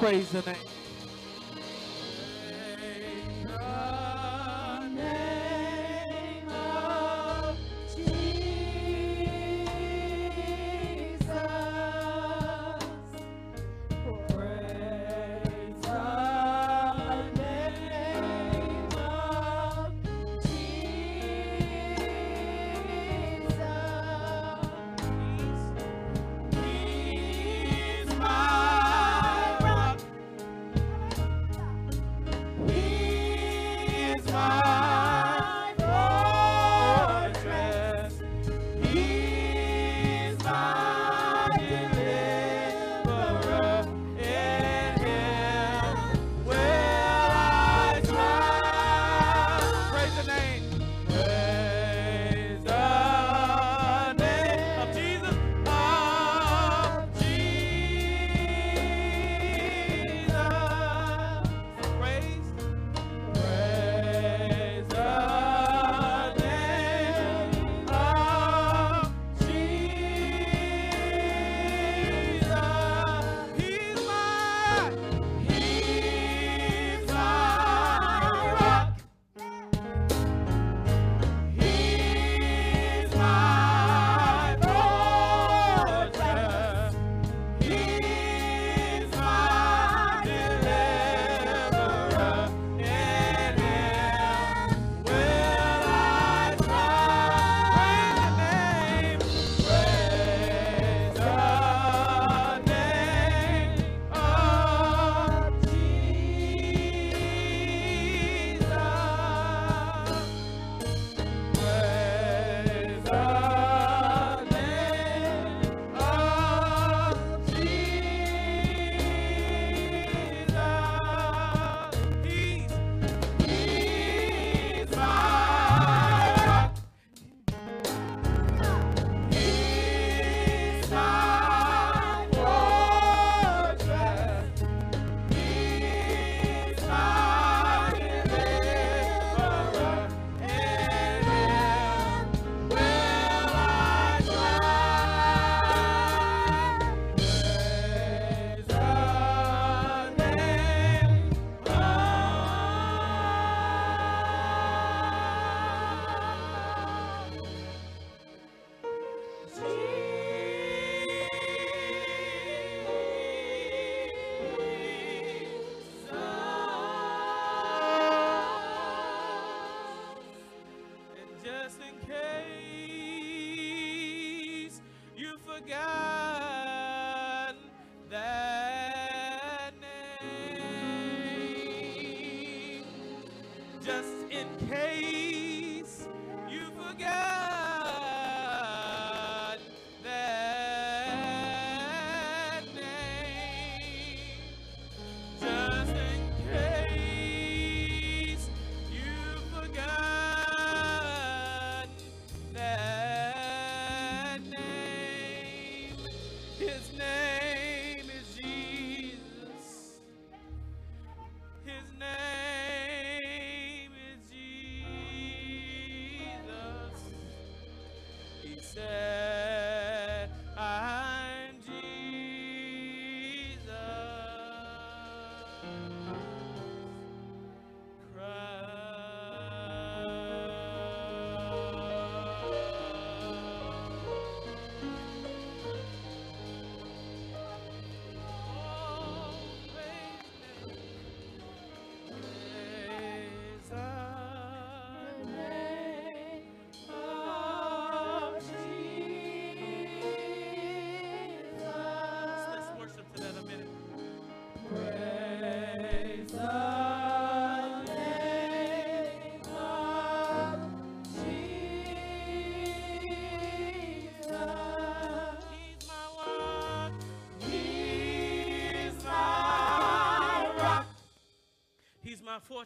praise the name.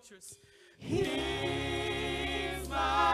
Fortress. He's my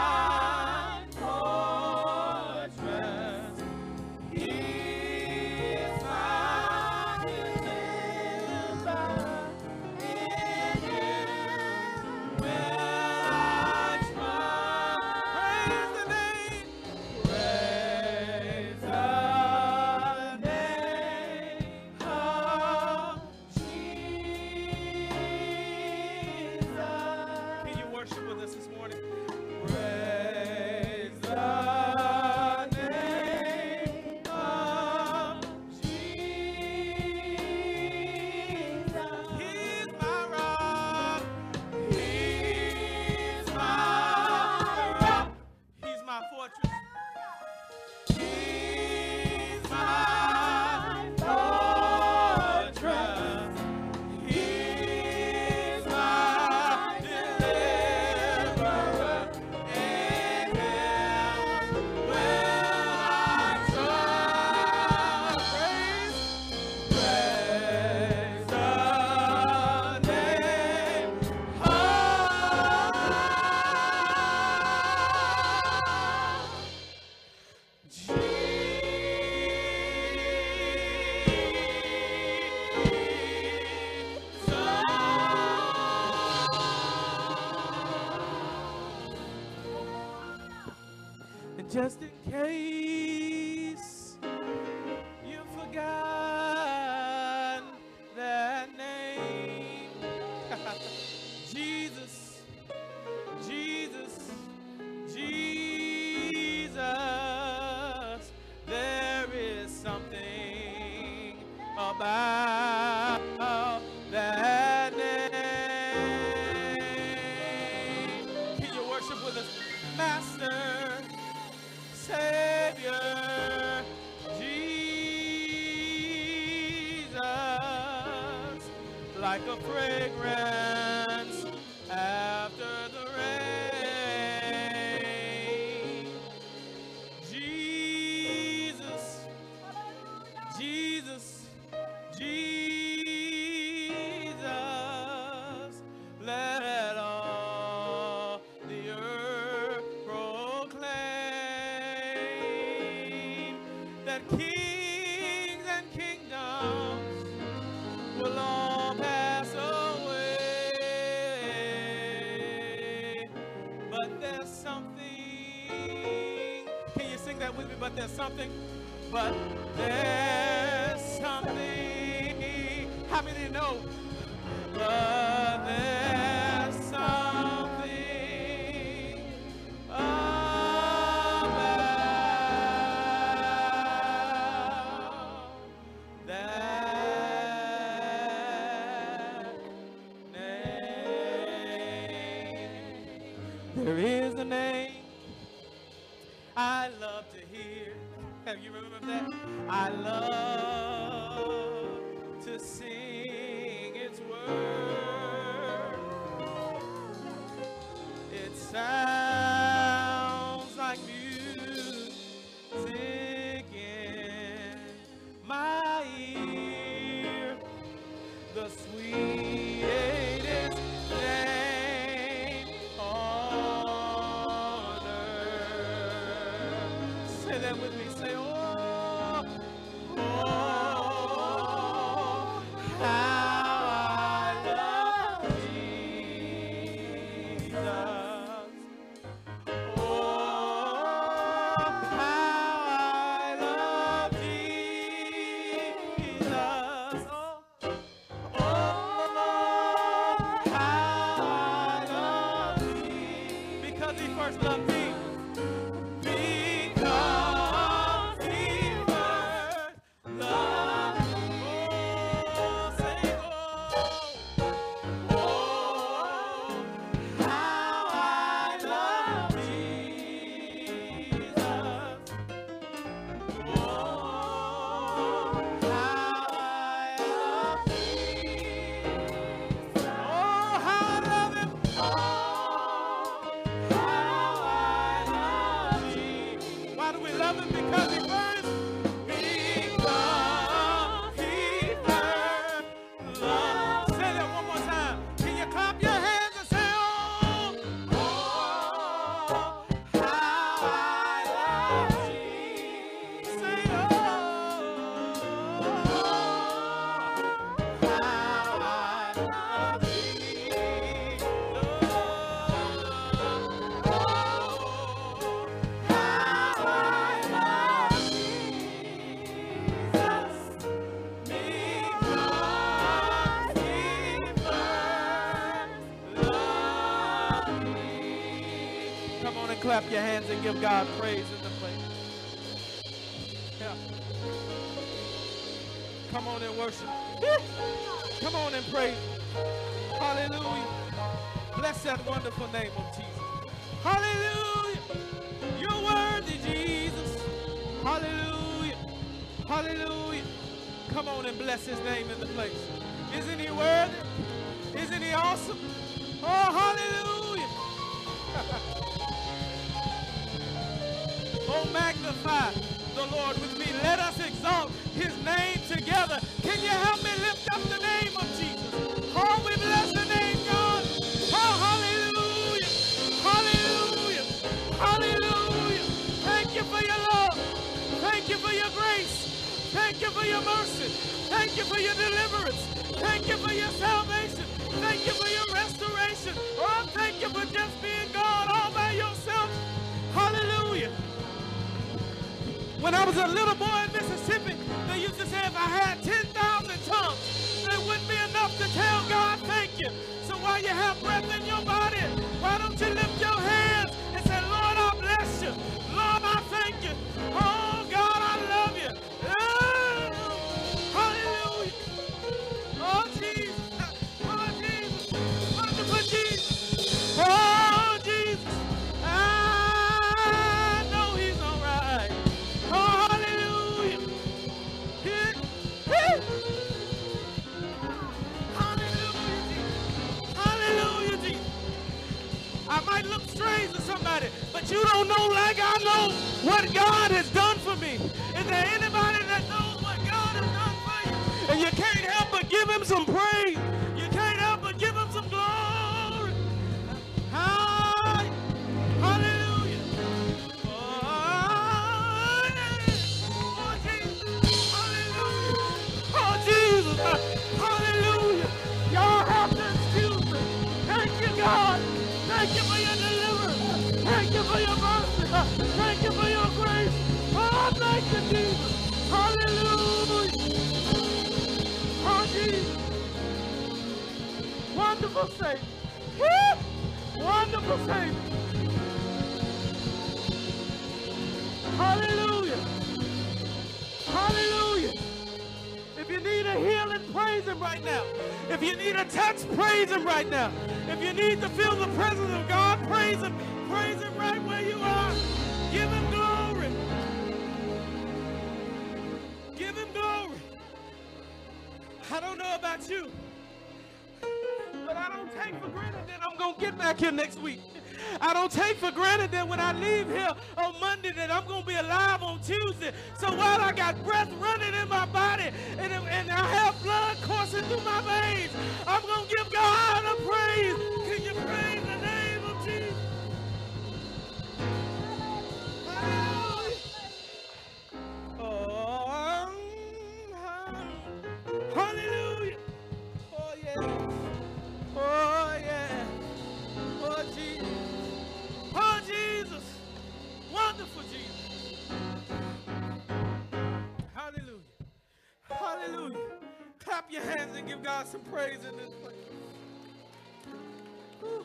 in your hands and give God Thank you for your deliverance. Thank you for your salvation. Thank you for your restoration. Oh, thank you for just being God all by yourself. Hallelujah. When I was a little boy in Mississippi, they used to say if I had 10,000 tongues, it wouldn't be enough to tell God thank you. So while you have breath in your you don't know like Thank you for your mercy. Thank you for your grace. Oh, thank you, Jesus. Hallelujah. Oh, Jesus. Wonderful Savior. Woo! Wonderful Savior. Hallelujah. Hallelujah. If you need a healing, praise Him right now. If you need a touch, praise Him right now. If you need to feel the presence of God, praise Him. I don't know about you, but I don't take for granted that I'm going to get back here next week. I don't take for granted that when I leave here on Monday that I'm going to be alive on Tuesday. So while I got breath running in my body and, and I have blood coursing through my veins, I'm going to give God a praise. Praise Your hands and give God some praise in this place. Whew.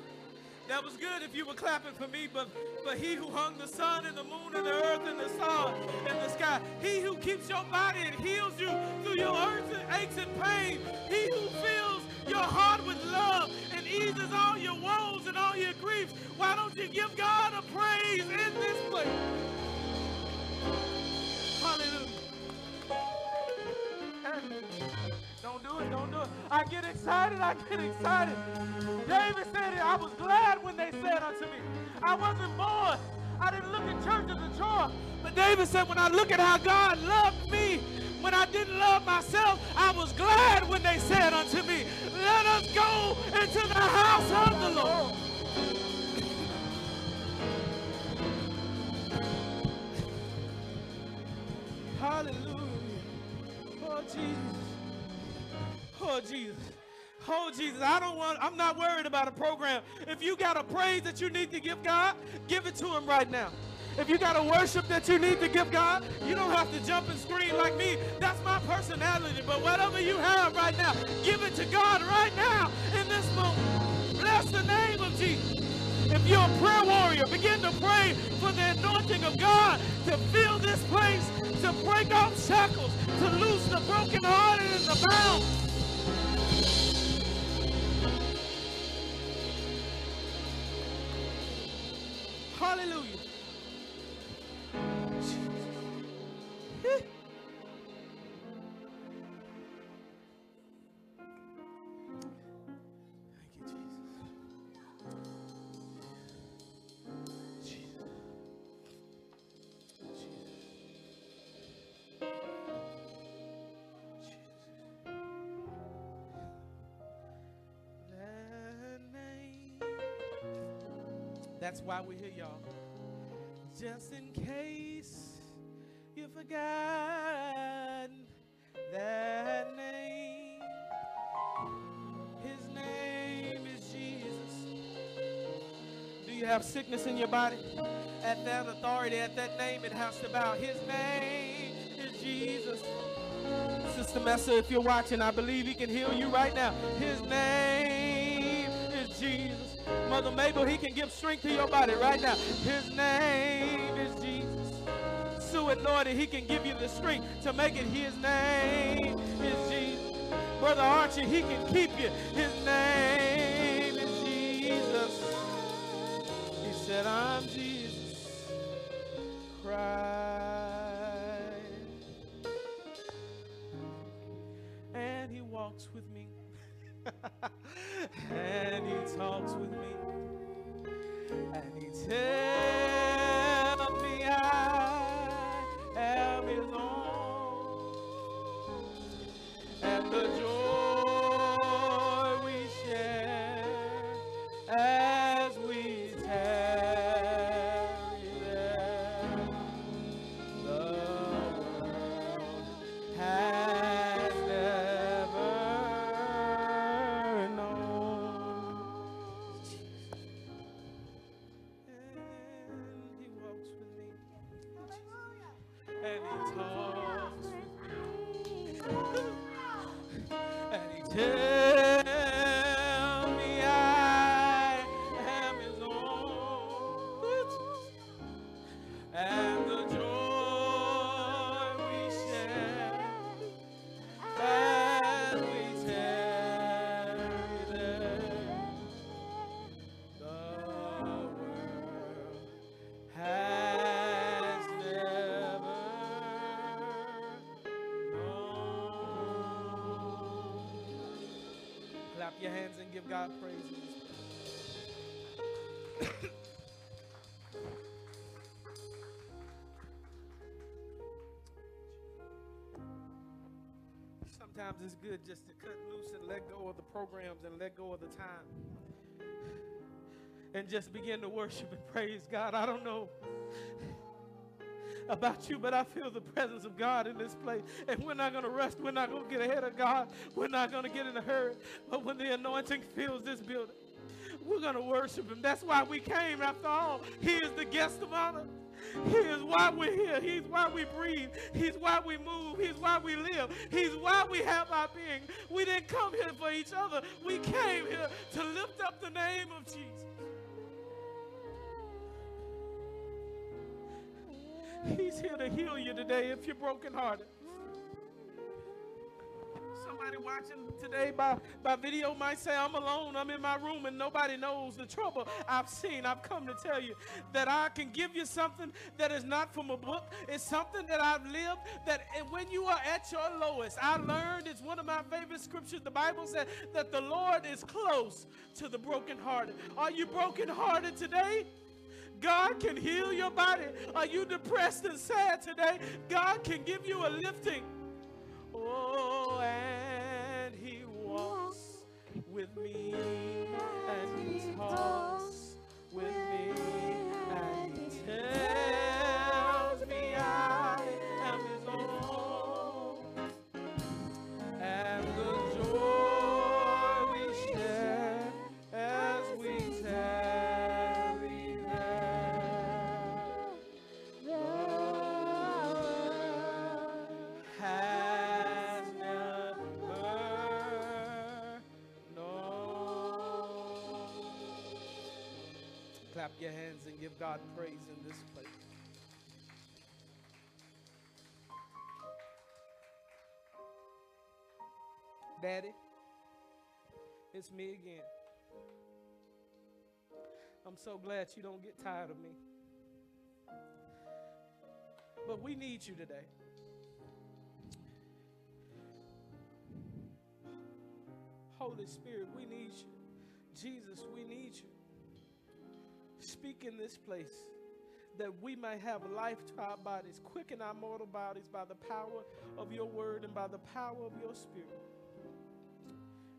That was good if you were clapping for me, but but he who hung the sun and the moon and the earth and the stars and the sky, he who keeps your body and heals you through your hurts and aches and pain, he who fills your heart with love and eases all your woes and all your griefs. Why don't you give God a praise in this place? Hallelujah. Don't do it, don't do it. I get excited, I get excited. David said it, I was glad when they said unto me, I wasn't born. I didn't look at church as a chore. But David said, when I look at how God loved me, when I didn't love myself, I was glad when they said unto me, let us go into the house of the Lord. Hallelujah. Oh, Jesus. Oh, Jesus. Oh, Jesus. I don't want, I'm not worried about a program. If you got a praise that you need to give God, give it to Him right now. If you got a worship that you need to give God, you don't have to jump and scream like me. That's my personality. But whatever you have right now, give it to God right now in this moment. Bless the name of Jesus. If you're a prayer warrior, begin to pray for the anointing of God to fill this place, to break off shackles, to loose the brokenhearted and the bound. Hallelujah. That's why we're here, y'all. Just in case you forgot that name. His name is Jesus. Do you have sickness in your body, at that authority, at that name, it has to bow. His name is Jesus. Sister Messa, if you're watching, I believe he can heal you right now. His name. Mother Mabel, he can give strength to your body right now. His name is Jesus. Sue anointed, he can give you the strength to make it. His name is Jesus. Brother Archie, he can keep you. His name is Jesus. He said, I'm Jesus. Cry. Your hands and give God praise. Sometimes it's good just to cut loose and let go of the programs and let go of the time and just begin to worship and praise God. I don't know about you, but I feel the presence of God in this place. And we're not going to rush. We're not going to get ahead of God. We're not going to get in a hurry. But when the anointing fills this building, we're going to worship Him. That's why we came, after all. He is the guest of honor. He is why we're here. He's why we breathe. He's why we move. He's why we live. He's why we have our being. We didn't come here for each other. We came here to lift up the name of Jesus. Here to heal you today if you're brokenhearted. Somebody watching today by, by video might say, I'm alone, I'm in my room, and nobody knows the trouble I've seen. I've come to tell you that I can give you something that is not from a book. It's something that I've lived that when you are at your lowest, I learned it's one of my favorite scriptures. The Bible said that the Lord is close to the brokenhearted. Are you brokenhearted today? God can heal your body. Are you depressed and sad today? God can give you a lifting. Oh, and He walks with me, and He talks Clap your hands and give God praise in this place. Daddy, it's me again. I'm so glad you don't get tired of me. But we need you today. Holy Spirit, we need you. Jesus, we need you. Speak in this place that we may have life to our bodies, quicken our mortal bodies by the power of your word and by the power of your spirit.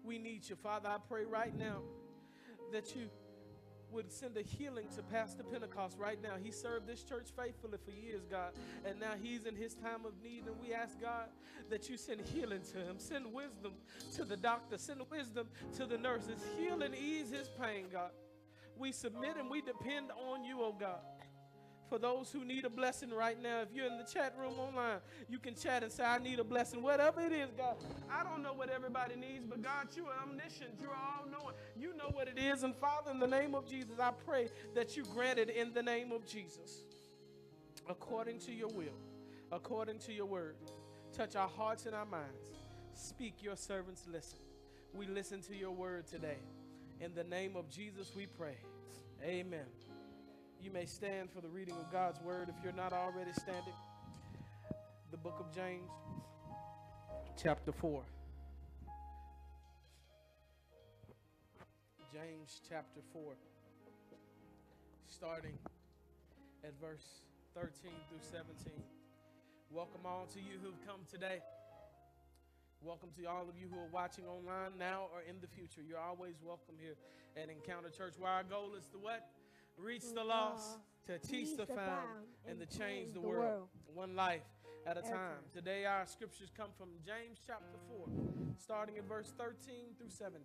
We need you, Father. I pray right now that you would send a healing to Pastor Pentecost right now. He served this church faithfully for years, God, and now he's in his time of need. And we ask, God, that you send healing to him, send wisdom to the doctor, send wisdom to the nurses, heal and ease his pain, God. We submit and we depend on you, oh God. For those who need a blessing right now, if you're in the chat room online, you can chat and say, I need a blessing. Whatever it is, God. I don't know what everybody needs, but God, you are omniscient. You are all knowing. You know what it is. And Father, in the name of Jesus, I pray that you grant it in the name of Jesus. According to your will, according to your word. Touch our hearts and our minds. Speak, your servants listen. We listen to your word today. In the name of Jesus, we pray. Amen. You may stand for the reading of God's word if you're not already standing. The book of James, chapter 4. James chapter 4, starting at verse 13 through 17. Welcome all to you who've come today. Welcome to all of you who are watching online now or in the future. You're always welcome here at Encounter Church, where our goal is to what? reach the lost, to teach the found, and to change the world, one life at a time. Today, our scriptures come from James chapter 4, starting at verse 13 through 17.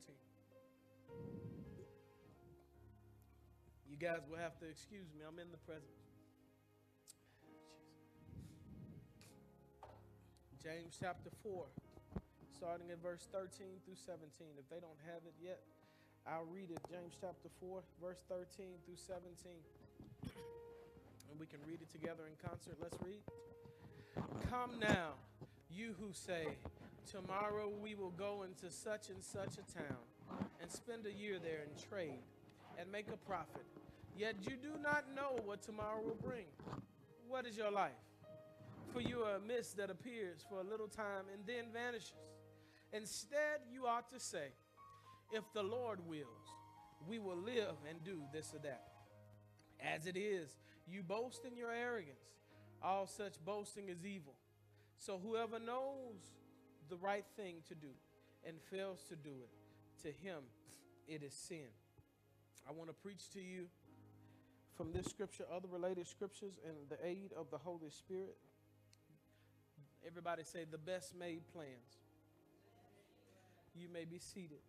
You guys will have to excuse me, I'm in the presence. James chapter 4, starting in verse 13 through 17. If they don't have it yet, I'll read it, James chapter 4, verse 13 through 17. And we can read it together in concert. Let's read. Come now, you who say, Tomorrow we will go into such and such a town and spend a year there and trade and make a profit. Yet you do not know what tomorrow will bring. What is your life? For you are a mist that appears for a little time and then vanishes. Instead, you ought to say, if the Lord wills, we will live and do this or that. As it is, you boast in your arrogance. All such boasting is evil. So whoever knows the right thing to do and fails to do it, to him it is sin. I want to preach to you from this scripture, other related scriptures, and the aid of the Holy Spirit. Everybody say the best made plans. You may be seated.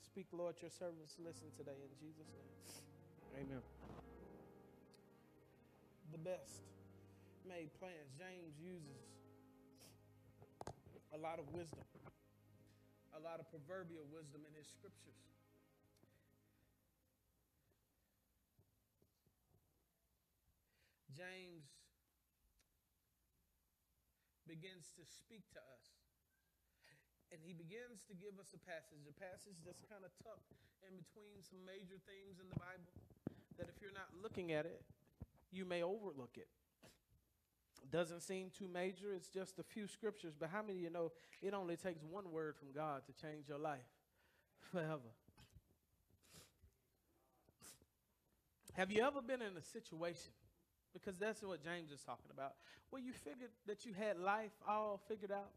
Speak, Lord, your servants listen today in Jesus' name. Amen. The best made plans. James uses a lot of wisdom, a lot of proverbial wisdom in his scriptures. James begins to speak to us and he begins to give us a passage, a passage that's kind of tucked in between some major themes in the Bible that if you're not looking at it, you may overlook it. Doesn't seem too major, it's just a few scriptures, but how many of you know it only takes one word from God to change your life forever? Have you ever been in a situation, because that's what James is talking about, where you figured that you had life all figured out?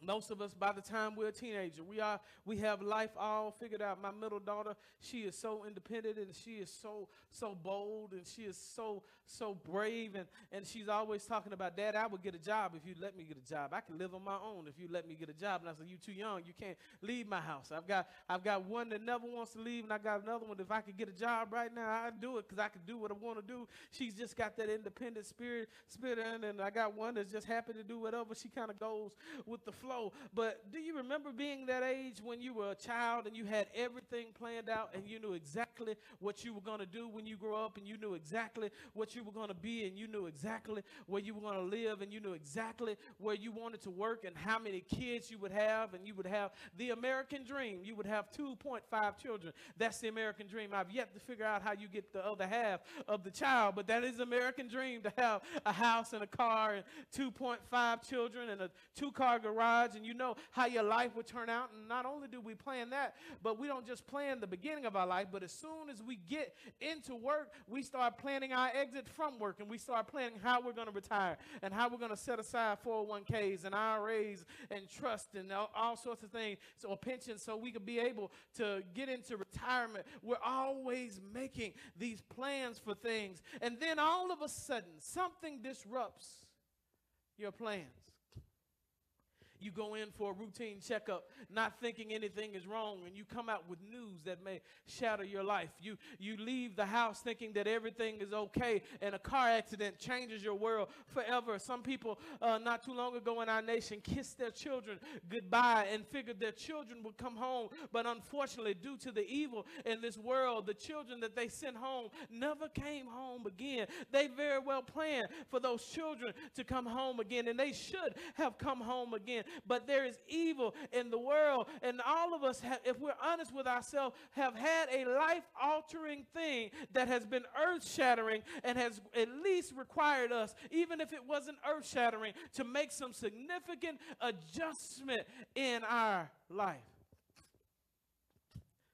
Most of us by the time we're a teenager we are we have life all figured out. My middle daughter she is so independent and she is so so bold and she is so so brave and and she's always talking about dad i would get a job if you let me get a job. I can live on my own if you let me get a job. And i said you too young. You can't leave my house. I've got i've got one that never wants to leave and i got another one. If i could get a job right now i'd do it because i could do what i want to do. She's just got that independent spirit spirit in and i got one that's just happy to do whatever. She kind of goes with the flow flow. But do you remember being that age when you were a child and you had everything planned out and you knew exactly what you were going to do when you grew up and you knew exactly what you were going to be and you knew exactly where you were going to live and you knew exactly where you wanted to work and how many kids you would have and you would have the American dream. You would have 2.5 children. That's the American dream. I've yet to figure out how you get the other half of the child, but that is the American dream to have a house and a car and 2.5 children and a two car garage and you know how your life would turn out. And not only do we plan that, but we don't just plan the beginning of our life, but as soon as we get into work, we start planning our exit from work and we start planning how we're going to retire and how we're going to set aside 401ks and IRAs and trust and all, all sorts of things, so pensions, so we could be able to get into retirement. We're always making these plans for things. And then all of a sudden, something disrupts your plans. You go in for a routine checkup, not thinking anything is wrong, and you come out with news that may shatter your life. You, you leave the house thinking that everything is okay, and a car accident changes your world forever. Some people, uh, not too long ago in our nation, kissed their children goodbye and figured their children would come home. But unfortunately, due to the evil in this world, the children that they sent home never came home again. They very well planned for those children to come home again, and they should have come home again but there is evil in the world. And all of us, have, if we're honest with ourselves, have had a life altering thing that has been earth shattering and has at least required us, even if it wasn't earth shattering, to make some significant adjustment in our life.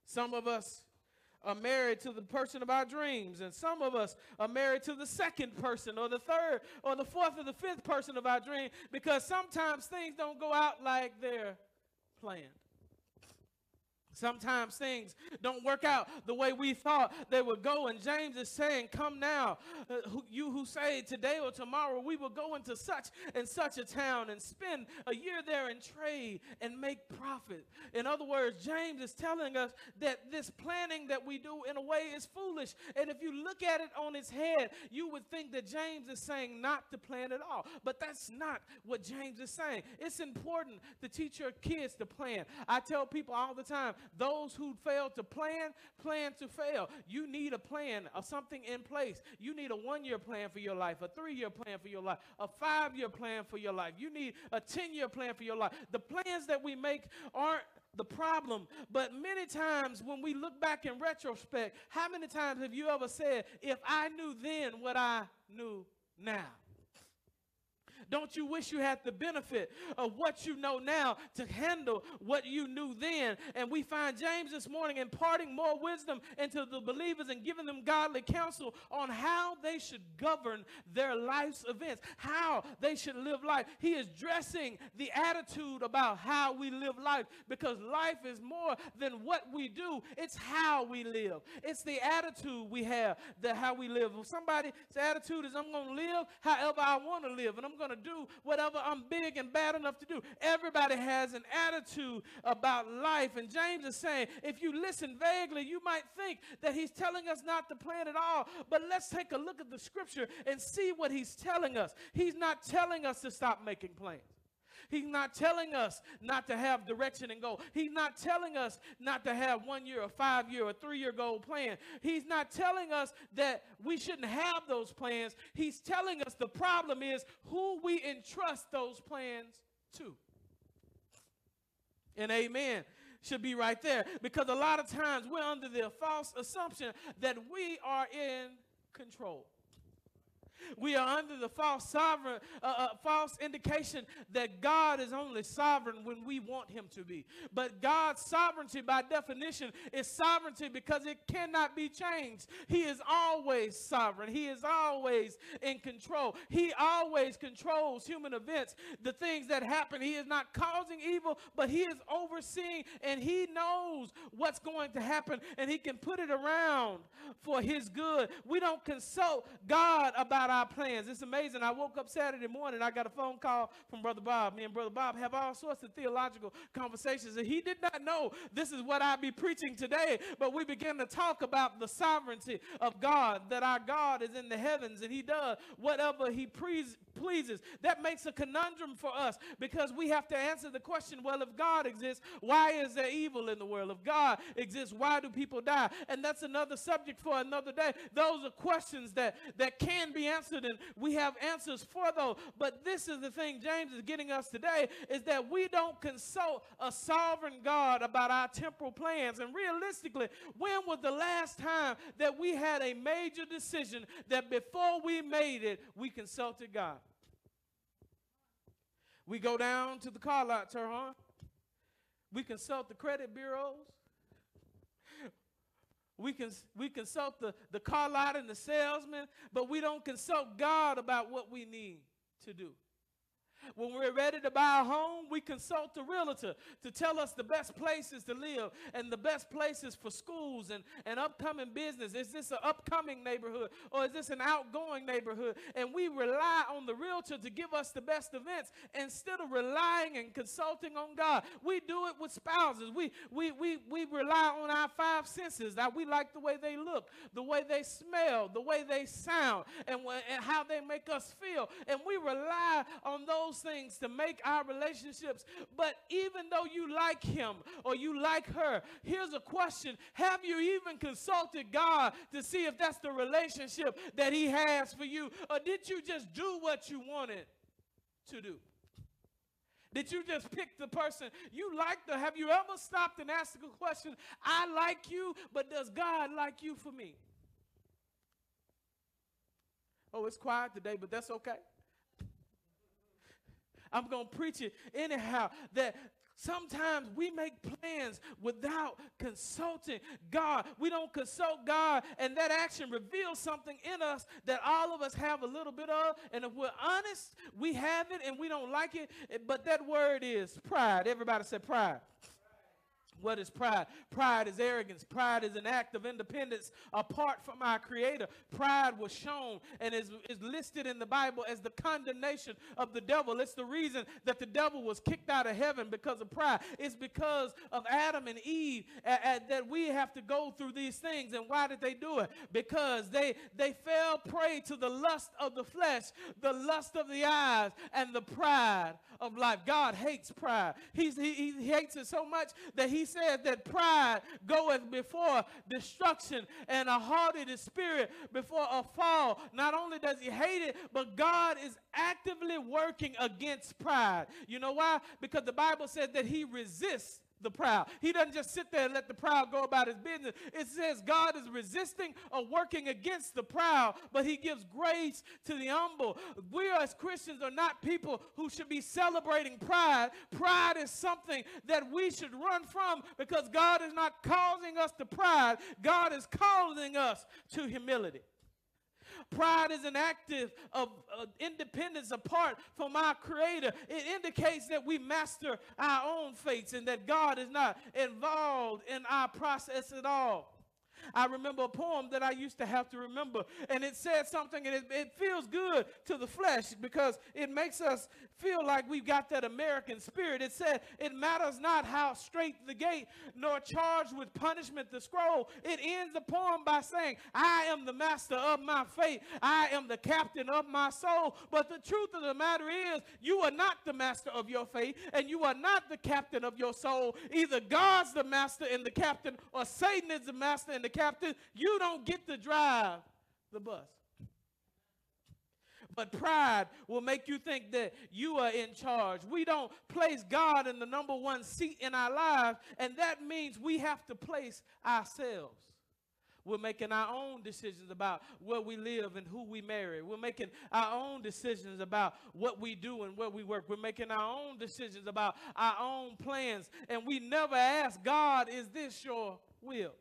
Some of us are married to the person of our dreams, and some of us are married to the second person, or the third, or the fourth, or the fifth person of our dream because sometimes things don't go out like they're planned. Sometimes things don't work out the way we thought they would go. And James is saying, Come now, uh, who, you who say today or tomorrow we will go into such and such a town and spend a year there and trade and make profit. In other words, James is telling us that this planning that we do in a way is foolish. And if you look at it on its head, you would think that James is saying not to plan at all. But that's not what James is saying. It's important to teach your kids to plan. I tell people all the time, those who fail to plan, plan to fail. You need a plan of something in place. You need a one year plan for your life, a three year plan for your life, a five year plan for your life. You need a 10 year plan for your life. The plans that we make aren't the problem. But many times when we look back in retrospect, how many times have you ever said, if I knew then what I knew now? Don't you wish you had the benefit of what you know now to handle what you knew then? And we find James this morning imparting more wisdom into the believers and giving them godly counsel on how they should govern their life's events, how they should live life. He is dressing the attitude about how we live life because life is more than what we do, it's how we live. It's the attitude we have that how we live. If somebody's attitude is I'm going to live however I want to live and I'm going to to do whatever I'm big and bad enough to do. Everybody has an attitude about life. And James is saying, if you listen vaguely, you might think that he's telling us not to plan at all. But let's take a look at the scripture and see what he's telling us. He's not telling us to stop making plans. He's not telling us not to have direction and goal. He's not telling us not to have one year, a five year, or three year goal plan. He's not telling us that we shouldn't have those plans. He's telling us the problem is who we entrust those plans to. And amen should be right there because a lot of times we're under the false assumption that we are in control. We are under the false sovereign, uh, uh, false indication that God is only sovereign when we want Him to be. But God's sovereignty, by definition, is sovereignty because it cannot be changed. He is always sovereign. He is always in control. He always controls human events, the things that happen. He is not causing evil, but He is overseeing, and He knows what's going to happen, and He can put it around for His good. We don't consult God about our plans. It's amazing. I woke up Saturday morning, I got a phone call from Brother Bob. Me and Brother Bob have all sorts of theological conversations, and he did not know this is what I'd be preaching today. But we began to talk about the sovereignty of God, that our God is in the heavens and he does whatever he pleases. That makes a conundrum for us because we have to answer the question well, if God exists, why is there evil in the world? If God exists, why do people die? And that's another subject for another day. Those are questions that, that can be answered answered, and we have answers for those. But this is the thing James is getting us today is that we don't consult a sovereign God about our temporal plans. And realistically, when was the last time that we had a major decision that before we made it, we consulted God? We go down to the car lot, Turhan. We consult the credit bureaus. We, can, we consult the, the car lot and the salesman, but we don't consult God about what we need to do. When we're ready to buy a home, we consult the realtor to tell us the best places to live and the best places for schools and, and upcoming business. Is this an upcoming neighborhood or is this an outgoing neighborhood? And we rely on the realtor to give us the best events instead of relying and consulting on God. We do it with spouses. We, we, we, we rely on our five senses. That we like the way they look, the way they smell, the way they sound, and, and how they make us feel. And we rely on those those things to make our relationships. But even though you like him or you like her, here's a question Have you even consulted God to see if that's the relationship that he has for you? Or did you just do what you wanted to do? Did you just pick the person you like to? Have you ever stopped and asked a question? I like you, but does God like you for me? Oh, it's quiet today, but that's okay. I'm going to preach it anyhow. That Sometimes we make plans without consulting God. We don't consult God, and that action reveals something in us that all of us have a little bit of. And if we're honest, we have it and we don't like it. But that word is pride. Everybody said pride. What is pride? Pride is arrogance. Pride is an act of independence apart from our Creator. Pride was shown and is, is listed in the Bible as the condemnation of the devil. It's the reason that the devil was kicked out of heaven because of pride. It's because of Adam and Eve that we have to go through these things. And why did they do it? Because they, they fell prey to the lust of the flesh, the lust of the eyes, and the pride of life. God hates pride. He's, he, he hates it so much that he said that pride goeth before destruction and a haughty spirit before a fall. Not only does he hate it, but God is actively working against pride. You know why? Because the Bible says that he resists the proud. He doesn't just sit there and let the proud go about his business. It says God is resisting or working against the proud, but he gives grace to the humble. We as Christians are not people who should be celebrating pride. Pride is something that we should run from because God is not causing us to pride. God is causing us to humility. Pride is an active of uh, independence apart from our Creator. It indicates that we master our own fates and that God is not involved in our process at all. I remember a poem that I used to have to remember, and it said something, and it, it feels good to the flesh because it makes us feel like we've got that American spirit. It said, It matters not how strait the gate, nor charged with punishment the scroll. It ends the poem by saying, I am the master of my fate, I am the captain of my soul. But the truth of the matter is, you are not the master of your fate, and you are not the captain of your soul. Either God's the master and the captain, or Satan is the master and the captain. You don't get to drive the bus. But pride will make you think that you are in charge. We don't place God in the number one seat in our lives, and that means we have to place ourselves. We're making our own decisions about where we live and who we marry. We're making our own decisions about what we do and where we work. We're making our own decisions about our own plans. And we never ask God, is this your will?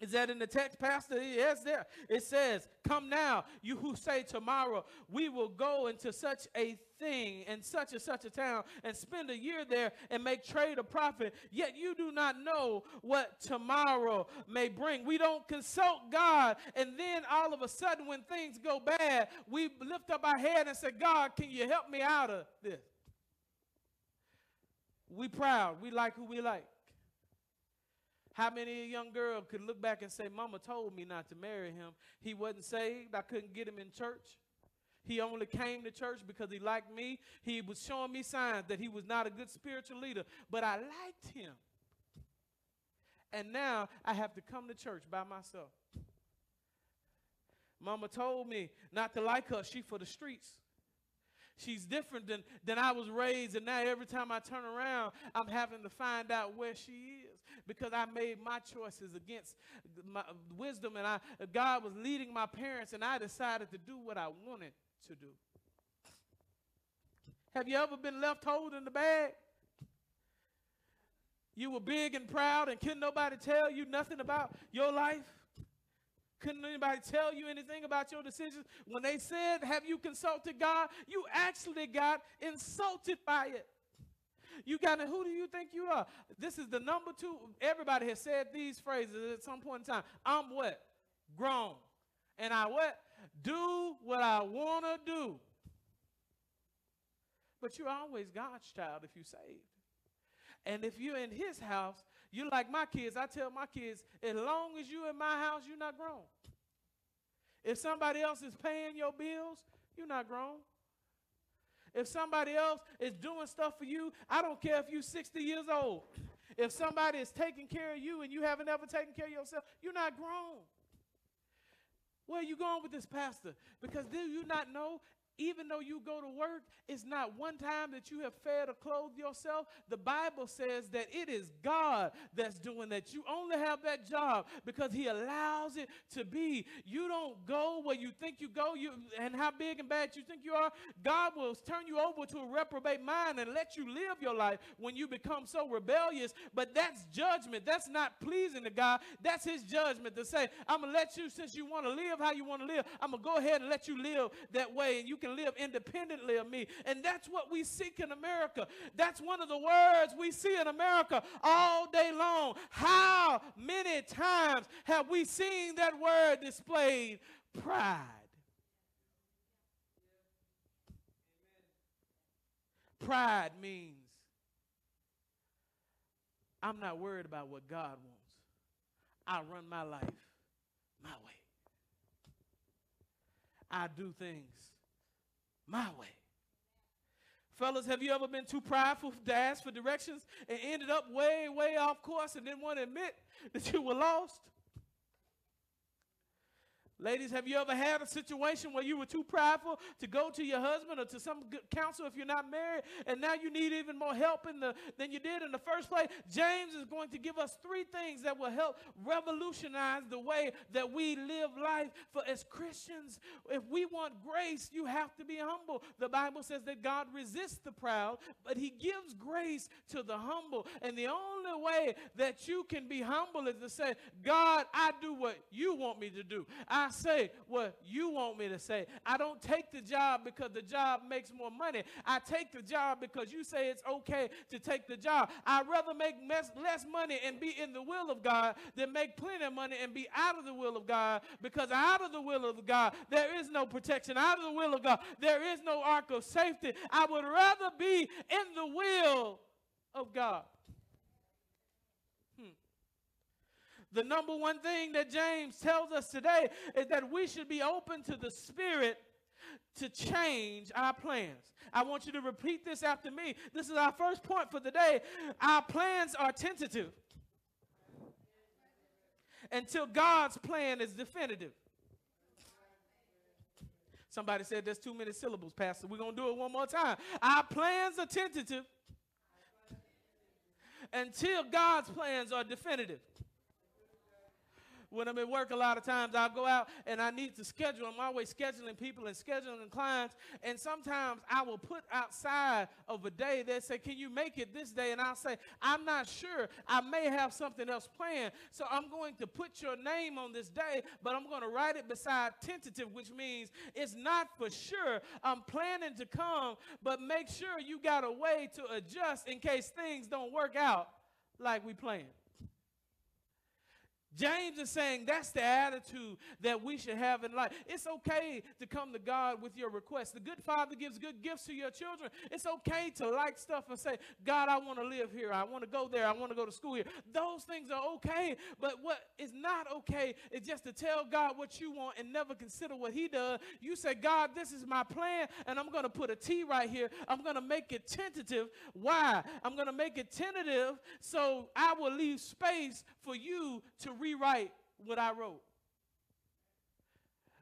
Is that in the text, Pastor? Yes, there. It says, Come now, you who say tomorrow, we will go into such a thing in such and such a town and spend a year there and make trade a profit, yet you do not know what tomorrow may bring. We don't consult God, and then all of a sudden, when things go bad, we lift up our head and say, God, can you help me out of this? We proud. We like who we like. How many a young girl could look back and say, Mama told me not to marry him? He wasn't saved. I couldn't get him in church. He only came to church because he liked me. He was showing me signs that he was not a good spiritual leader, but I liked him. And now I have to come to church by myself. Mama told me not to like her. She for the streets. She's different than, than I was raised, and now every time I turn around, I'm having to find out where she is because I made my choices against my wisdom, and I God was leading my parents, and I decided to do what I wanted to do. Have you ever been left holding the bag? You were big and proud, and couldn't nobody tell you nothing about your life? Couldn't anybody tell you anything about your decisions? When they said, Have you consulted God? You actually got insulted by it. You got to, who do you think you are? This is the number two. Everybody has said these phrases at some point in time. I'm what? Grown. And I what? Do what I want to do. But you're always God's child if you're saved. And if you're in his house, you're like my kids. I tell my kids, as long as you in my house, you're not grown. If somebody else is paying your bills, you're not grown. If somebody else is doing stuff for you, I don't care if you're 60 years old. If somebody is taking care of you and you haven't ever taken care of yourself, you're not grown. Where are you going with this, Pastor? Because do you not know even though you go to work, it's not one time that you have fed or clothed yourself. The Bible says that it is God that's doing that. You only have that job because He allows it to be. You don't go where you think you go you, and how big and bad you think you are. God will turn you over to a reprobate mind and let you live your life when you become so rebellious. But that's judgment. That's not pleasing to God. That's His judgment to say, I'm to let you, since you want to live how you want to live, I'm to go ahead and let you live that way and you can live independently of me. And that's what we seek in America. That's one of the words we see in America all day long. How many times have we seen that word displayed? Pride. Pride means I'm not worried about what God wants. I run my life my way. I do things my way. Fellas, have you ever been too prideful to ask for directions and ended up way, way off course and didn't want to admit that you were lost? Ladies, have you ever had a situation where you were too prideful to go to your husband or to some counsel if you're not married, and now you need even more help the, than you did in the first place? James is going to give us three things that will help revolutionize the way that we live life. For as Christians, if we want grace, you have to be humble. The Bible says that God resists the proud, but He gives grace to the humble. And the only way that you can be humble is to say, God, I do what you want me to do. I say what you want me to say. I don't take the job because the job makes more money. I take the job because you say it's okay to take the job. I'd rather make less money and be in the will of God than make plenty of money and be out of the will of God because out of the will of God, there is no protection. Out of the will of God, there is no ark of safety. I would rather be in the will of God. The number one thing that James tells us today is that we should be open to the Spirit to change our plans. I want you to repeat this after me. This is our first point for the day. Our plans are tentative until God's plan is definitive. Somebody said there's too many syllables, Pastor. We're going to do it one more time. Our plans are tentative until God's plans are definitive when I'm at work, a lot of times I'll go out and I need to schedule. I'm always scheduling people and scheduling clients. And sometimes I will put outside of a day that say, Can you make it this day? And I'll say, I'm not sure. I may have something else planned. So I'm going to put your name on this day, but I'm going to write it beside tentative, which means it's not for sure. I'm planning to come, but make sure you got a way to adjust in case things don't work out like we planned. James is saying that's the attitude that we should have in life. It's okay to come to God with your requests. The good father gives good gifts to your children. It's okay to like stuff and say, God, I want to live here. I want to go there. I want to go to school here. Those things are okay. But what is not okay is just to tell God what you want and never consider what He does. You say, God, this is my plan, and I'm going to put a T right here. I'm going to make it tentative. Why? I'm going to make it tentative so I will leave space for you to rewrite what I wrote.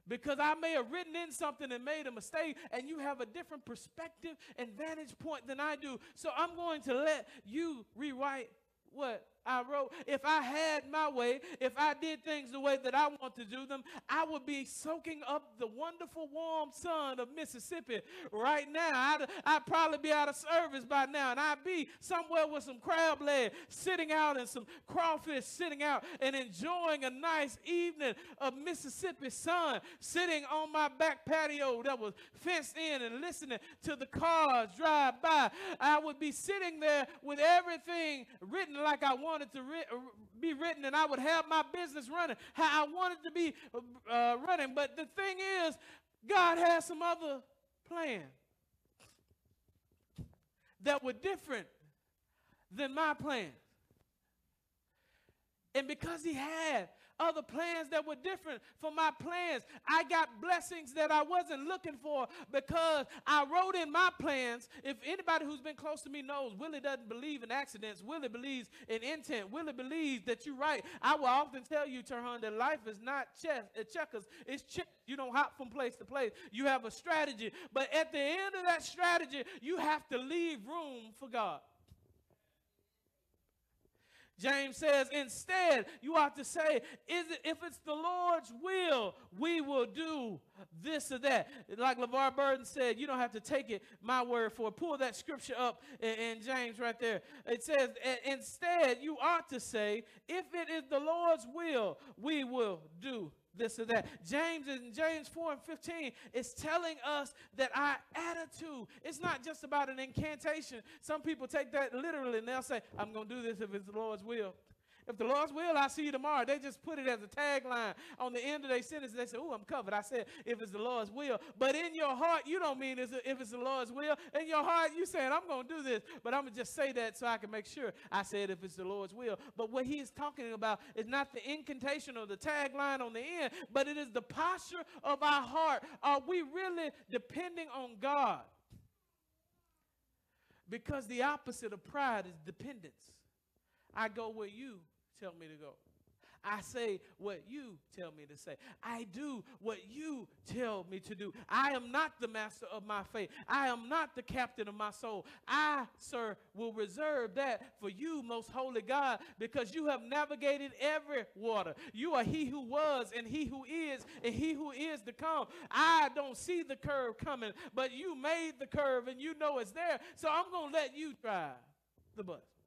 Because I may have written in something and made a mistake, and you have a different perspective and vantage point than I do. So I'm going to let you rewrite what I wrote, if I had my way, if I did things the way that I want to do them, I would be soaking up the wonderful warm sun of Mississippi right now. I'd, I'd probably be out of service by now, and I'd be somewhere with some crab leg sitting out and some crawfish sitting out and enjoying a nice evening of Mississippi sun, sitting on my back patio that was fenced in and listening to the cars drive by. I would be sitting there with everything written like I wanted to ri- be written, and I would have my business running how I wanted to be uh, running. But the thing is, God has some other plans that were different than my plans. And because he had other plans that were different from my plans, I got blessings that I wasn't looking for because I wrote in my plans. If anybody who's been close to me knows, Willie doesn't believe in accidents. Willie believes in intent. Willie believes that you're right. I will often tell you, Turhan, that life is not chess, uh, checkers. It's chess. You don't hop from place to place. You have a strategy. But at the end of that strategy, you have to leave room for God. James says, instead, you ought to say, is it, if it's the Lord's will, we will do this or that. Like LeVar Burton said, you don't have to take it my word for it. Pull that scripture up in, in James right there. It says, instead, you ought to say, if it is the Lord's will, we will do this or that. James in James 4 and 15 is telling us that our attitude, it's not just about an incantation. Some people take that literally and they'll say, I'm going to do this if it's the Lord's will. If the Lord's will, I'll see you tomorrow. They just put it as a tagline on the end of their sentence. They say, Oh, I'm covered. I said, if it's the Lord's will. But in your heart, you don't mean if it's the Lord's will. In your heart, you saying, I'm going to do this. But I'm going to just say that so I can make sure I said if it's the Lord's will. But what he is talking about is not the incantation or the tagline on the end, but it is the posture of our heart. Are we really depending on God? Because the opposite of pride is dependence. I go where you tell me to go. I say what you tell me to say. I do what you tell me to do. I am not the master of my fate. I am not the captain of my soul. I, sir, will reserve that for you, most holy God, because you have navigated every water. You are he who was and he who is and he who is to come. I don't see the curve coming, but you made the curve and you know it's there. So I'm going to let you drive the bus.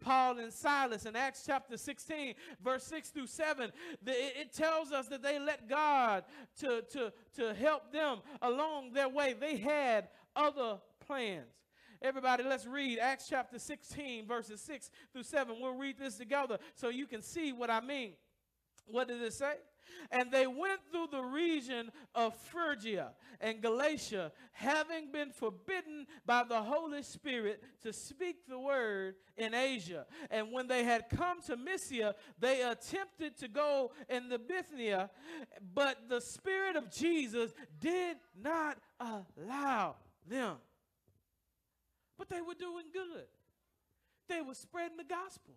Paul and Silas in Acts chapter 16, verse 6 through 7, the, it tells us that they let God to, to, to help them along their way. They had other plans. Everybody, let's read Acts chapter 16, verses 6 through 7. We'll read this together so you can see what I mean. What did it say? And they went through the region of Phrygia and Galatia, having been forbidden by the Holy Spirit to speak the word in Asia. And when they had come to Mysia, they attempted to go in the Bithynia, but the Spirit of Jesus did not allow them. But they were doing good, they were spreading the gospel.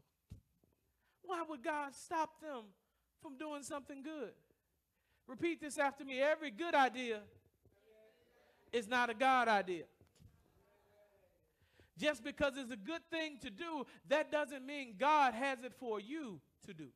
Why would God stop them from doing something good. Repeat this after me. Every good idea is not a God idea. Just because it's a good thing to do, that doesn't mean God has it for you to do.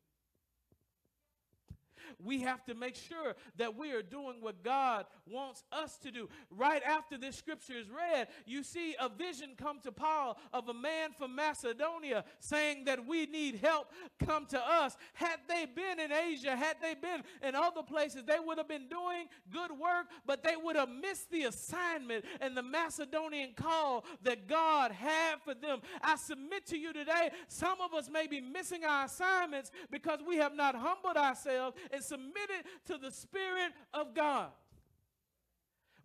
We have to make sure that we are doing what God wants us to do. Right after this scripture is read, you see a vision come to Paul of a man from Macedonia saying that we need help come to us. Had they been in Asia, had they been in other places, they would have been doing good work, but they would have missed the assignment and the Macedonian call that God had for them. I submit to you today, some of us may be missing our assignments because we have not humbled ourselves and submitted to the Spirit of God.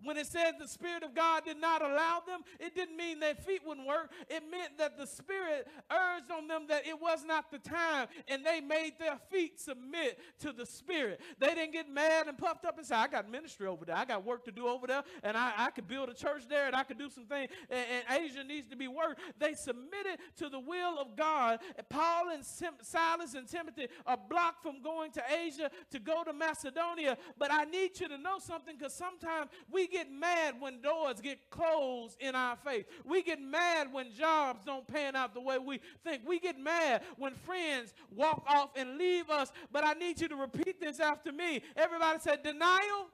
When it said the Spirit of God did not allow them, it didn't mean their feet wouldn't work. It meant that the Spirit urged on them that it was not the time, and they made their feet submit to the Spirit. They didn't get mad and puffed up and say, I got ministry over there. I got work to do over there, and I, I could build a church there, and I could do some things, and, and Asia needs to be worked. They submitted to the will of God. Paul and Silas and Timothy are blocked from going to Asia to go to Macedonia. But I need you to know something because sometimes we get mad when doors get closed in our face. We get mad when jobs don't pan out the way we think. We get mad when friends walk off and leave us. But I need you to repeat this after me. Everybody said, denial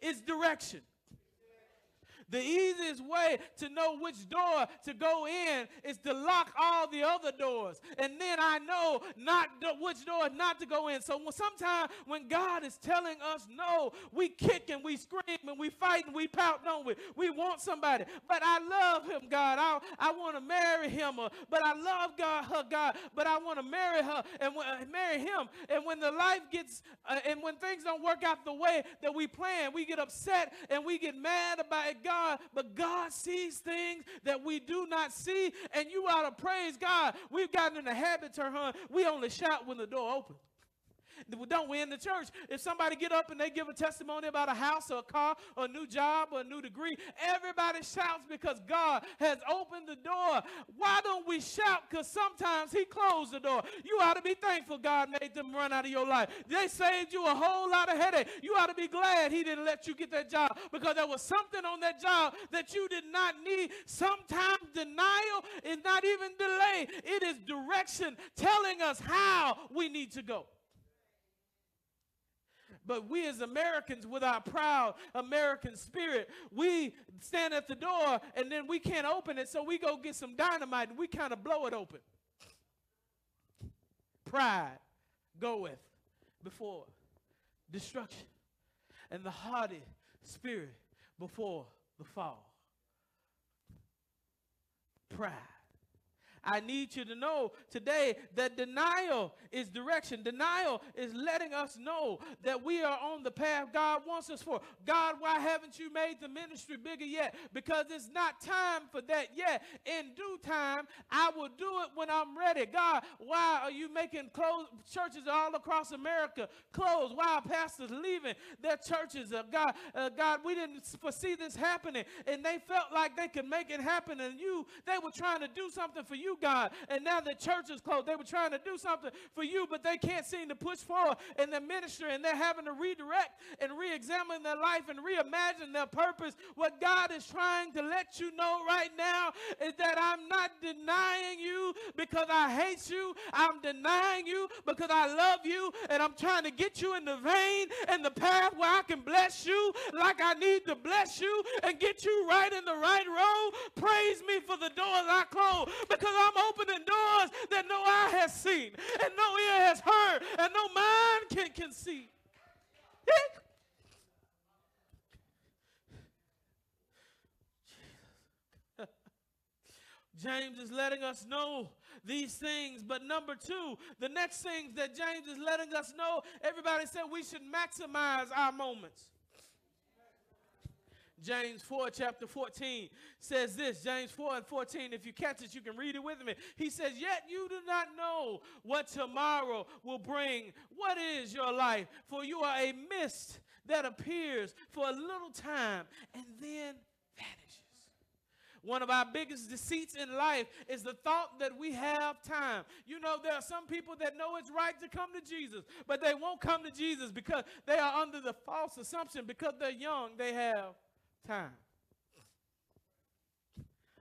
is direction. The easiest way to know which door to go in is to lock all the other doors. And then I know not which door not to go in. So sometimes when God is telling us no, we kick and we scream and we fight and we pout, don't we? We want somebody. But I love him, God. I, I want to marry him. Uh, but I love God, her God. But I want to marry her and uh, marry him. And when the life gets, uh, and when things don't work out the way that we plan, we get upset and we get mad about it. God God, but God sees things that we do not see, and you ought to praise God. We've gotten in the habit, Turhan, we only shout when the door opens. Don't we in the church? If somebody get up and they give a testimony about a house or a car or a new job or a new degree, everybody shouts because God has opened the door. Why don't we shout? Because sometimes he closed the door. You ought to be thankful God made them run out of your life. They saved you a whole lot of headache. You ought to be glad he didn't let you get that job because there was something on that job that you did not need. Sometimes denial is not even delay. It is direction telling us how we need to go. But we as Americans, with our proud American spirit, we stand at the door and then we can't open it, so we go get some dynamite and we kind of blow it open. Pride goeth before destruction, and the haughty spirit before the fall. Pride. I need you to know today that denial is direction. Denial is letting us know that we are on the path God wants us for. God, why haven't you made the ministry bigger yet? Because it's not time for that yet. In due time, I will do it when I'm ready. God, why are you making close churches all across America close? Why are pastors leaving their churches? Uh, God, uh, God, we didn't foresee this happening, and they felt like they could make it happen, and you, they were trying to do something for you God. And now the church is closed. They were trying to do something for you, but they can't seem to push forward in the ministry, and they're having to redirect and re examine their life and reimagine their purpose. What God is trying to let you know right now is that I'm not denying you because I hate you. I'm denying you because I love you, and I'm trying to get you in the vein and the path where I can bless you like I need to bless you and get you right in the right road. Praise me for the doors I close because I'm opening doors that no eye has seen and no ear has heard and no mind can conceive. James is letting us know these things. But number two, the next things that James is letting us know, everybody said we should maximize our moments. James 4, chapter 14 says this James 4 and 14. If you catch it, you can read it with me. He says, Yet you do not know what tomorrow will bring. What is your life? For you are a mist that appears for a little time and then vanishes. One of our biggest deceits in life is the thought that we have time. You know, there are some people that know it's right to come to Jesus, but they won't come to Jesus because they are under the false assumption because they're young, they have time.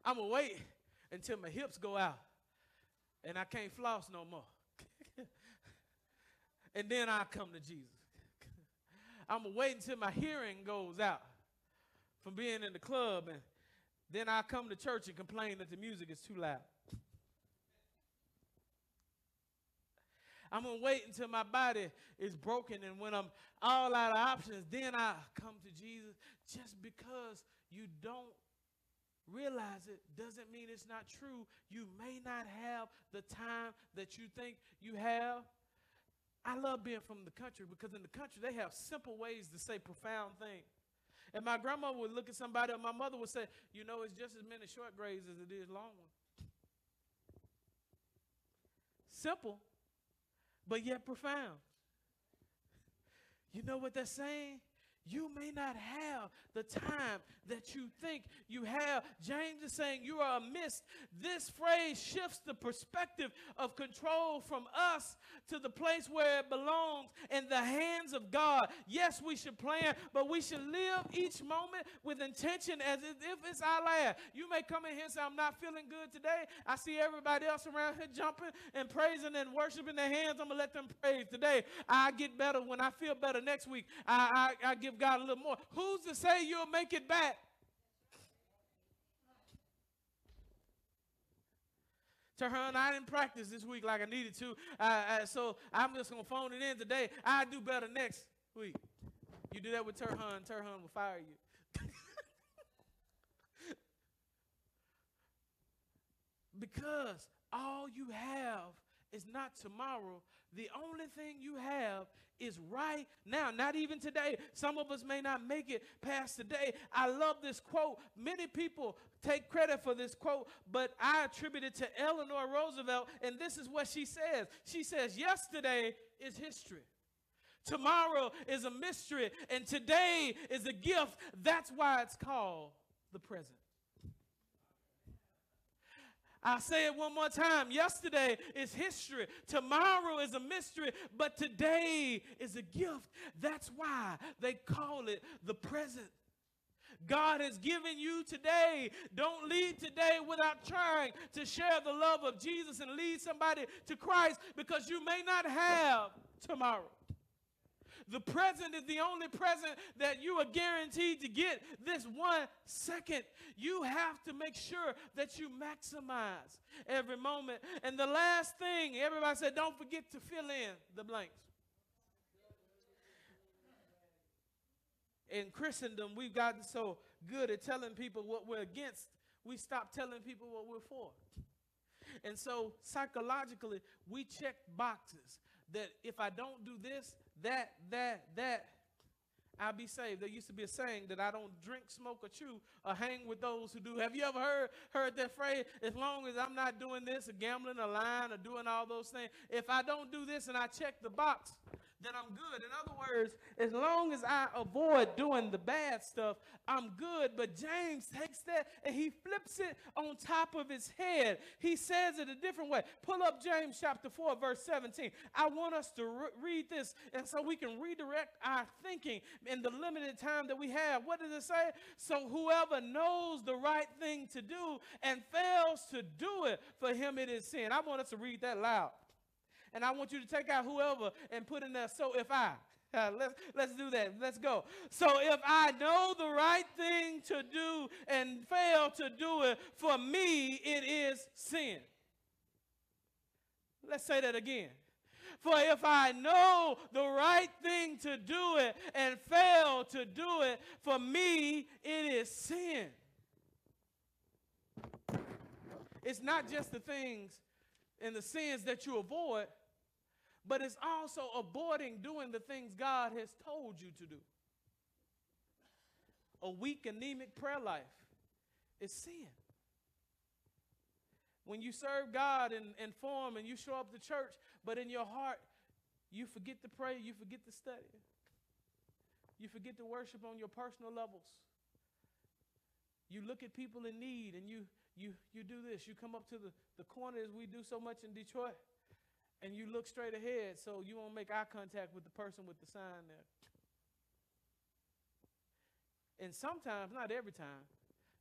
I'm going to wait until my hips go out and I can't floss no more. and then I'll come to Jesus. I'm going to wait until my hearing goes out from being in the club and then I'll come to church and complain that the music is too loud. I'm going to wait until my body is broken and when I'm all out of options, then I come to Jesus. Just because you don't realize it doesn't mean it's not true. You may not have the time that you think you have. I love being from the country because in the country they have simple ways to say profound things. And my grandma would look at somebody, and my mother would say, You know, it's just as many short grades as it is long ones. Simple, but yet profound. You know what they're saying? You may not have the time that you think you have. James is saying you are amiss. This phrase shifts the perspective of control from us to the place where it belongs in the hands of God. Yes, we should plan, but we should live each moment with intention as if it's our last. You may come in here and say, I'm not feeling good today. I see everybody else around here jumping and praising and worshiping their hands. I'm going to let them praise today. I get better when I feel better next week. I, I, I give God a little more. Who's to say you'll make it back? Turhan, I didn't practice this week like I needed to, so I'm just gonna phone it in today. I do better next week. You do that with Turhan, Turhan will fire you. because all you have is not tomorrow. The only thing you have is right now, not even today. Some of us may not make it past today. I love this quote. Many people take credit for this quote, but I attribute it to Eleanor Roosevelt, and this is what she says. She says, Yesterday is history. Tomorrow is a mystery, and today is a gift. That's why it's called the present. I'll say it one more time. Yesterday is history. Tomorrow is a mystery, but today is a gift. That's why they call it the present. God has given you today. Don't leave today without trying to share the love of Jesus and lead somebody to Christ because you may not have tomorrow. The present is the only present that you are guaranteed to get this one second. You have to make sure that you maximize every moment. And the last thing, everybody said, don't forget to fill in the blanks. In Christendom, we've gotten so good at telling people what we're against, we stop telling people what we're for. And so psychologically, we check boxes that if I don't do this, that, that, that, I'll be saved. There used to be a saying that I don't drink, smoke, or chew, or hang with those who do. Have you ever heard heard that phrase? As long as I'm not doing this, or gambling, or lying, or doing all those things, if I don't do this and I check the box, then I'm good. In other words, as long as I avoid doing the bad stuff, I'm good. But James takes that and he flips it on top of his head. He says it a different way. Pull up James chapter 4, verse 17. I want us to re- read this and so we can redirect our thinking in the limited time that we have. What does it say? So whoever knows the right thing to do and fails to do it, for him it is sin. I want us to read that loud. And I want you to take out whoever and put in there, so if I. Uh, let's, let's do that. Let's go. So if I know the right thing to do and fail to do it, for me it is sin. Let's say that again. For if I know the right thing to do it and fail to do it, for me it is sin. It's not just the things and the sins that you avoid, but it's also avoiding doing the things God has told you to do. A weak, anemic prayer life is sin. When you serve God in, in form and you show up to church, but in your heart, you forget to pray, you forget to study, you forget to worship on your personal levels. You look at people in need and you you you do this. You come up to the, the corner as we do so much in Detroit and you look straight ahead so you won't make eye contact with the person with the sign there. And sometimes, not every time,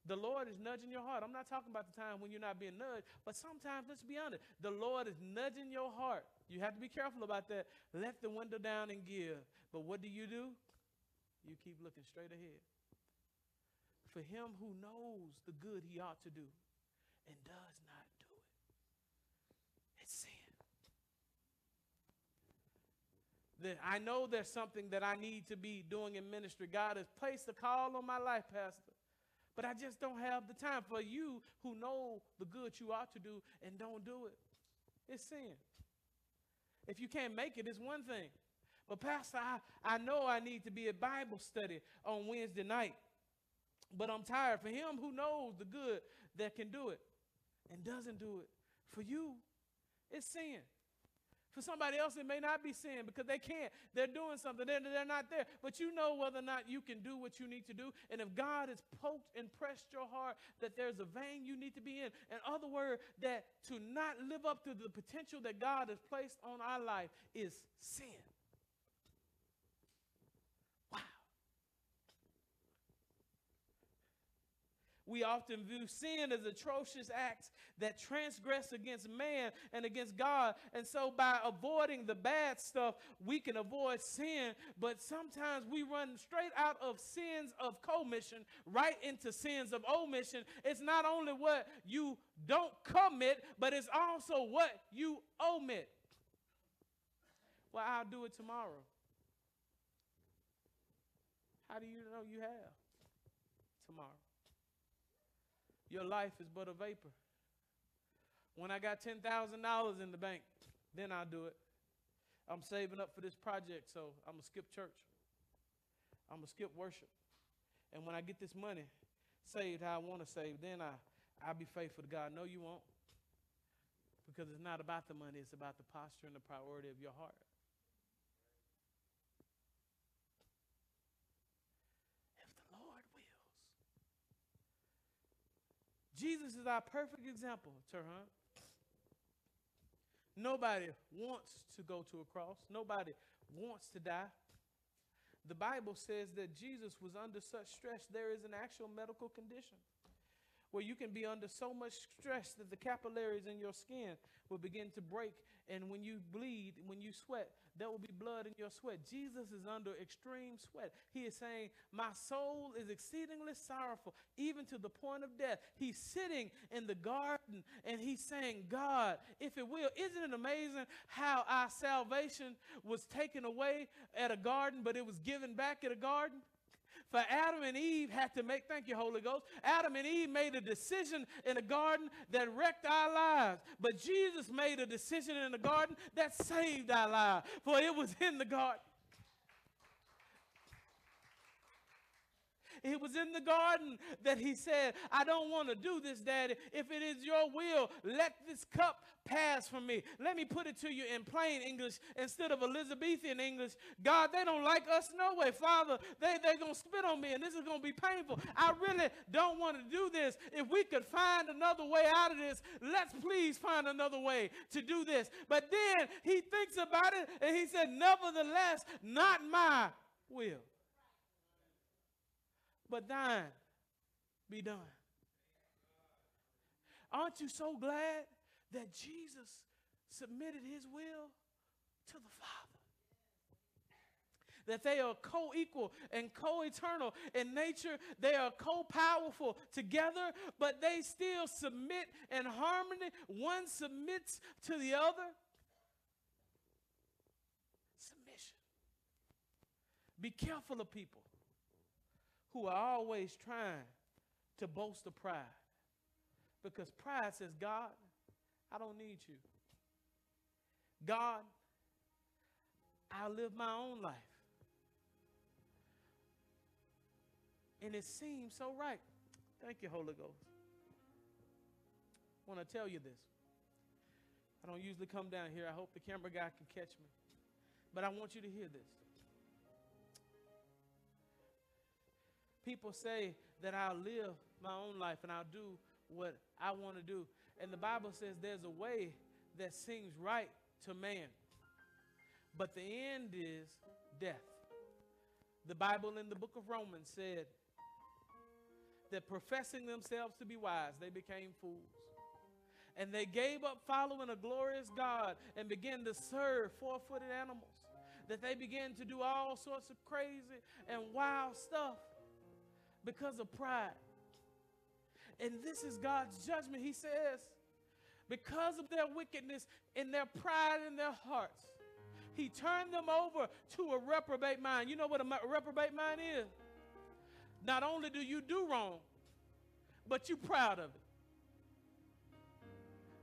the Lord is nudging your heart. I'm not talking about the time when you're not being nudged, but sometimes, let's be honest, the Lord is nudging your heart. You have to be careful about that. Let the window down and give. But what do you do? You keep looking straight ahead. For him who knows the good he ought to do and does not do it, it's sin. That I know there's something that I need to be doing in ministry. God has placed a call on my life, Pastor. But I just don't have the time for you who know the good you ought to do and don't do it. It's sin. If you can't make it, it's one thing. But, Pastor, I, I know I need to be at Bible study on Wednesday night. But I'm tired. For him who knows the good that can do it and doesn't do it, for you, it's sin. For somebody else, it may not be sin because they can't. They're doing something, they're, they're not there. But you know whether or not you can do what you need to do. And if God has poked and pressed your heart that there's a vein you need to be in, in other words, that to not live up to the potential that God has placed on our life is sin. We often view sin as atrocious acts that transgress against man and against God. And so, by avoiding the bad stuff, we can avoid sin. But sometimes we run straight out of sins of commission right into sins of omission. It's not only what you don't commit, but it's also what you omit. Well, I'll do it tomorrow. How do you know you have tomorrow? Your life is but a vapor. When I got $10,000 in the bank, then I'll do it. I'm saving up for this project, so I'm going to skip church. I'm going to skip worship. And when I get this money saved how I want to save, then I, I'll be faithful to God. No, you won't. Because it's not about the money, it's about the posture and the priority of your heart. If the Lord will. Jesus is our perfect example, Turhan. Nobody wants to go to a cross. Nobody wants to die. The Bible says that Jesus was under such stress, there is an actual medical condition where you can be under so much stress that the capillaries in your skin will begin to break. And when you bleed, when you sweat, there will be blood in your sweat. Jesus is under extreme sweat. He is saying, My soul is exceedingly sorrowful, even to the point of death. He's sitting in the garden and he's saying, God, if it will, isn't it amazing how our salvation was taken away at a garden, but it was given back at a garden? For Adam and Eve had to make, thank you, Holy Ghost. Adam and Eve made a decision in a garden that wrecked our lives. But Jesus made a decision in the garden that saved our lives. For it was in the garden. It was in the garden that he said, I don't want to do this, Daddy. If it is your will, let this cup pass from me. Let me put it to you in plain English instead of Elizabethan English. God, they don't like us no way. Father, they, they're going to spit on me and this is going to be painful. I really don't want to do this. If we could find another way out of this, let's please find another way to do this. But then he thinks about it and he said, Nevertheless, not my will but thine be done. Aren't you so glad that Jesus submitted his will to the Father? That they are co equal and co eternal in nature. They are co powerful together, but they still submit in harmony. One submits to the other. Submission. Be careful of people who are always trying to boast of pride. Because pride says, God, I don't need you. God, I'll live my own life. And it seems so right. Thank you, Holy Ghost. I want to tell you this. I don't usually come down here. I hope the camera guy can catch me. But I want you to hear this. People say that I'll live my own life and I'll do what I want to do. And the Bible says there's a way that seems right to man, but the end is death. The Bible in the book of Romans said that professing themselves to be wise, they became fools. And they gave up following a glorious God and began to serve four footed animals. That they began to do all sorts of crazy and wild stuff because of pride. And this is God's judgment. He says, because of their wickedness and their pride in their hearts, He turned them over to a reprobate mind. You know what a reprobate mind is? Not only do you do wrong, but you're proud of it.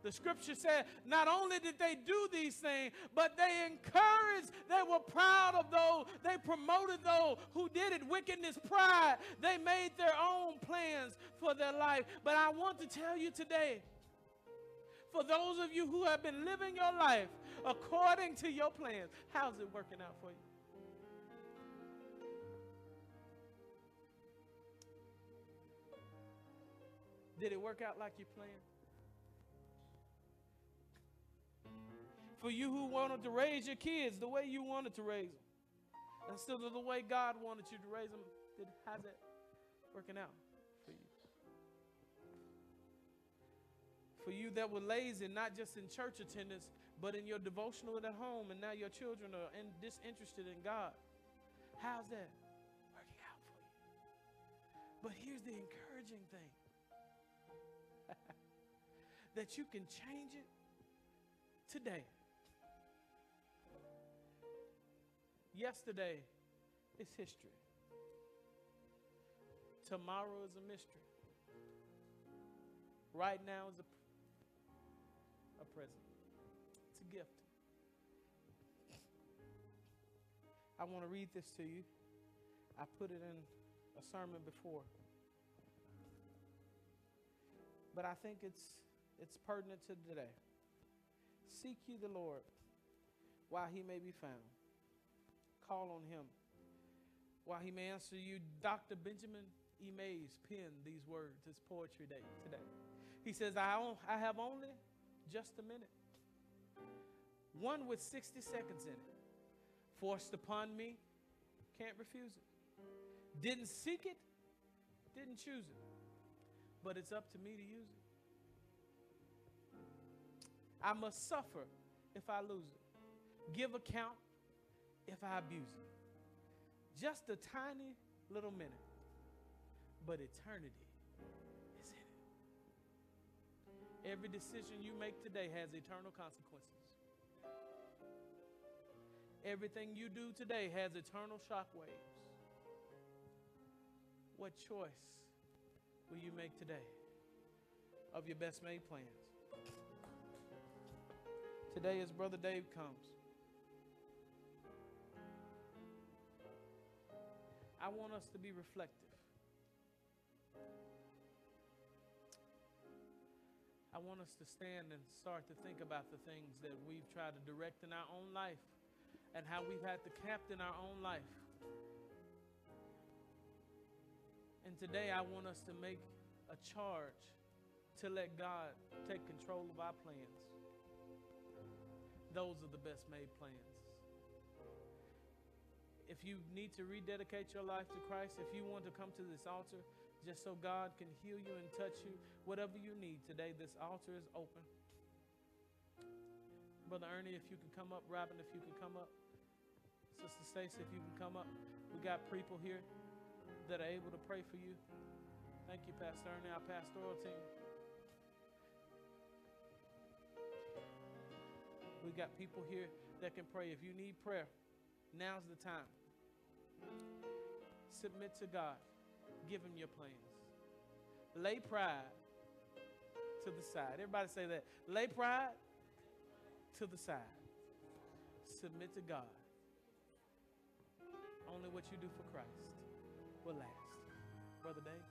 The scripture said not only did they do these things, but they encouraged, they were proud of those, they promoted those who did it. Wickedness, pride, they made their own plans for their life. But I want to tell you today For those of you who have been living your life according to your plans, how's it working out for you? Did it work out like you planned? For you who wanted to raise your kids the way you wanted to raise them, instead of the way God wanted you to raise them, did, how's it working out for you? For you that were lazy, not just in church attendance, but in your devotional at home, and now your children are in, disinterested in God. How's that working out for you? But here's the encouraging thing that you can change it today. Yesterday is history. Tomorrow is a mystery. Right now is a, a present. It's a gift. I want to read this to you. I put it in a sermon before. But I think it's it's pertinent to today. Seek ye the Lord while he may be found. Call on him while he may answer you. Dr. Benjamin E. Mays penned these words, his poetry day today. He says, I, I have only just a minute, one with 60 seconds in it. Forced upon me, can't refuse it. Didn't seek it, didn't choose it, but it's up to me to use it. I must suffer if I lose it, give account if I abuse it. Just a tiny little minute, but eternity is in it. Every decision you make today has eternal consequences. Everything you do today has eternal shockwaves. What choice will you make today of your best made plans? Today, as Brother Dave comes, I want us to be reflective. I want us to stand and start to think about the things that we've tried to direct in our own life and how we've had to captain our own life. And today I want us to make a charge to let God take control of our plans. Those are the best made plans. If you need to rededicate your life to Christ, if you want to come to this altar just so God can heal you and touch you, whatever you need today, this altar is open. Brother Ernie, if you can come up, Robin, if you can come up, Sister Stacy, if you can come up, we got people here that are able to pray for you. Thank you, Pastor Ernie, our pastoral team. We got people here that can pray. If you need prayer, now's the time. Submit to God. Give Him your plans. Lay pride to the side. Everybody say that. Lay pride to the side. Submit to God. Only what you do for Christ will last. Brother Dave.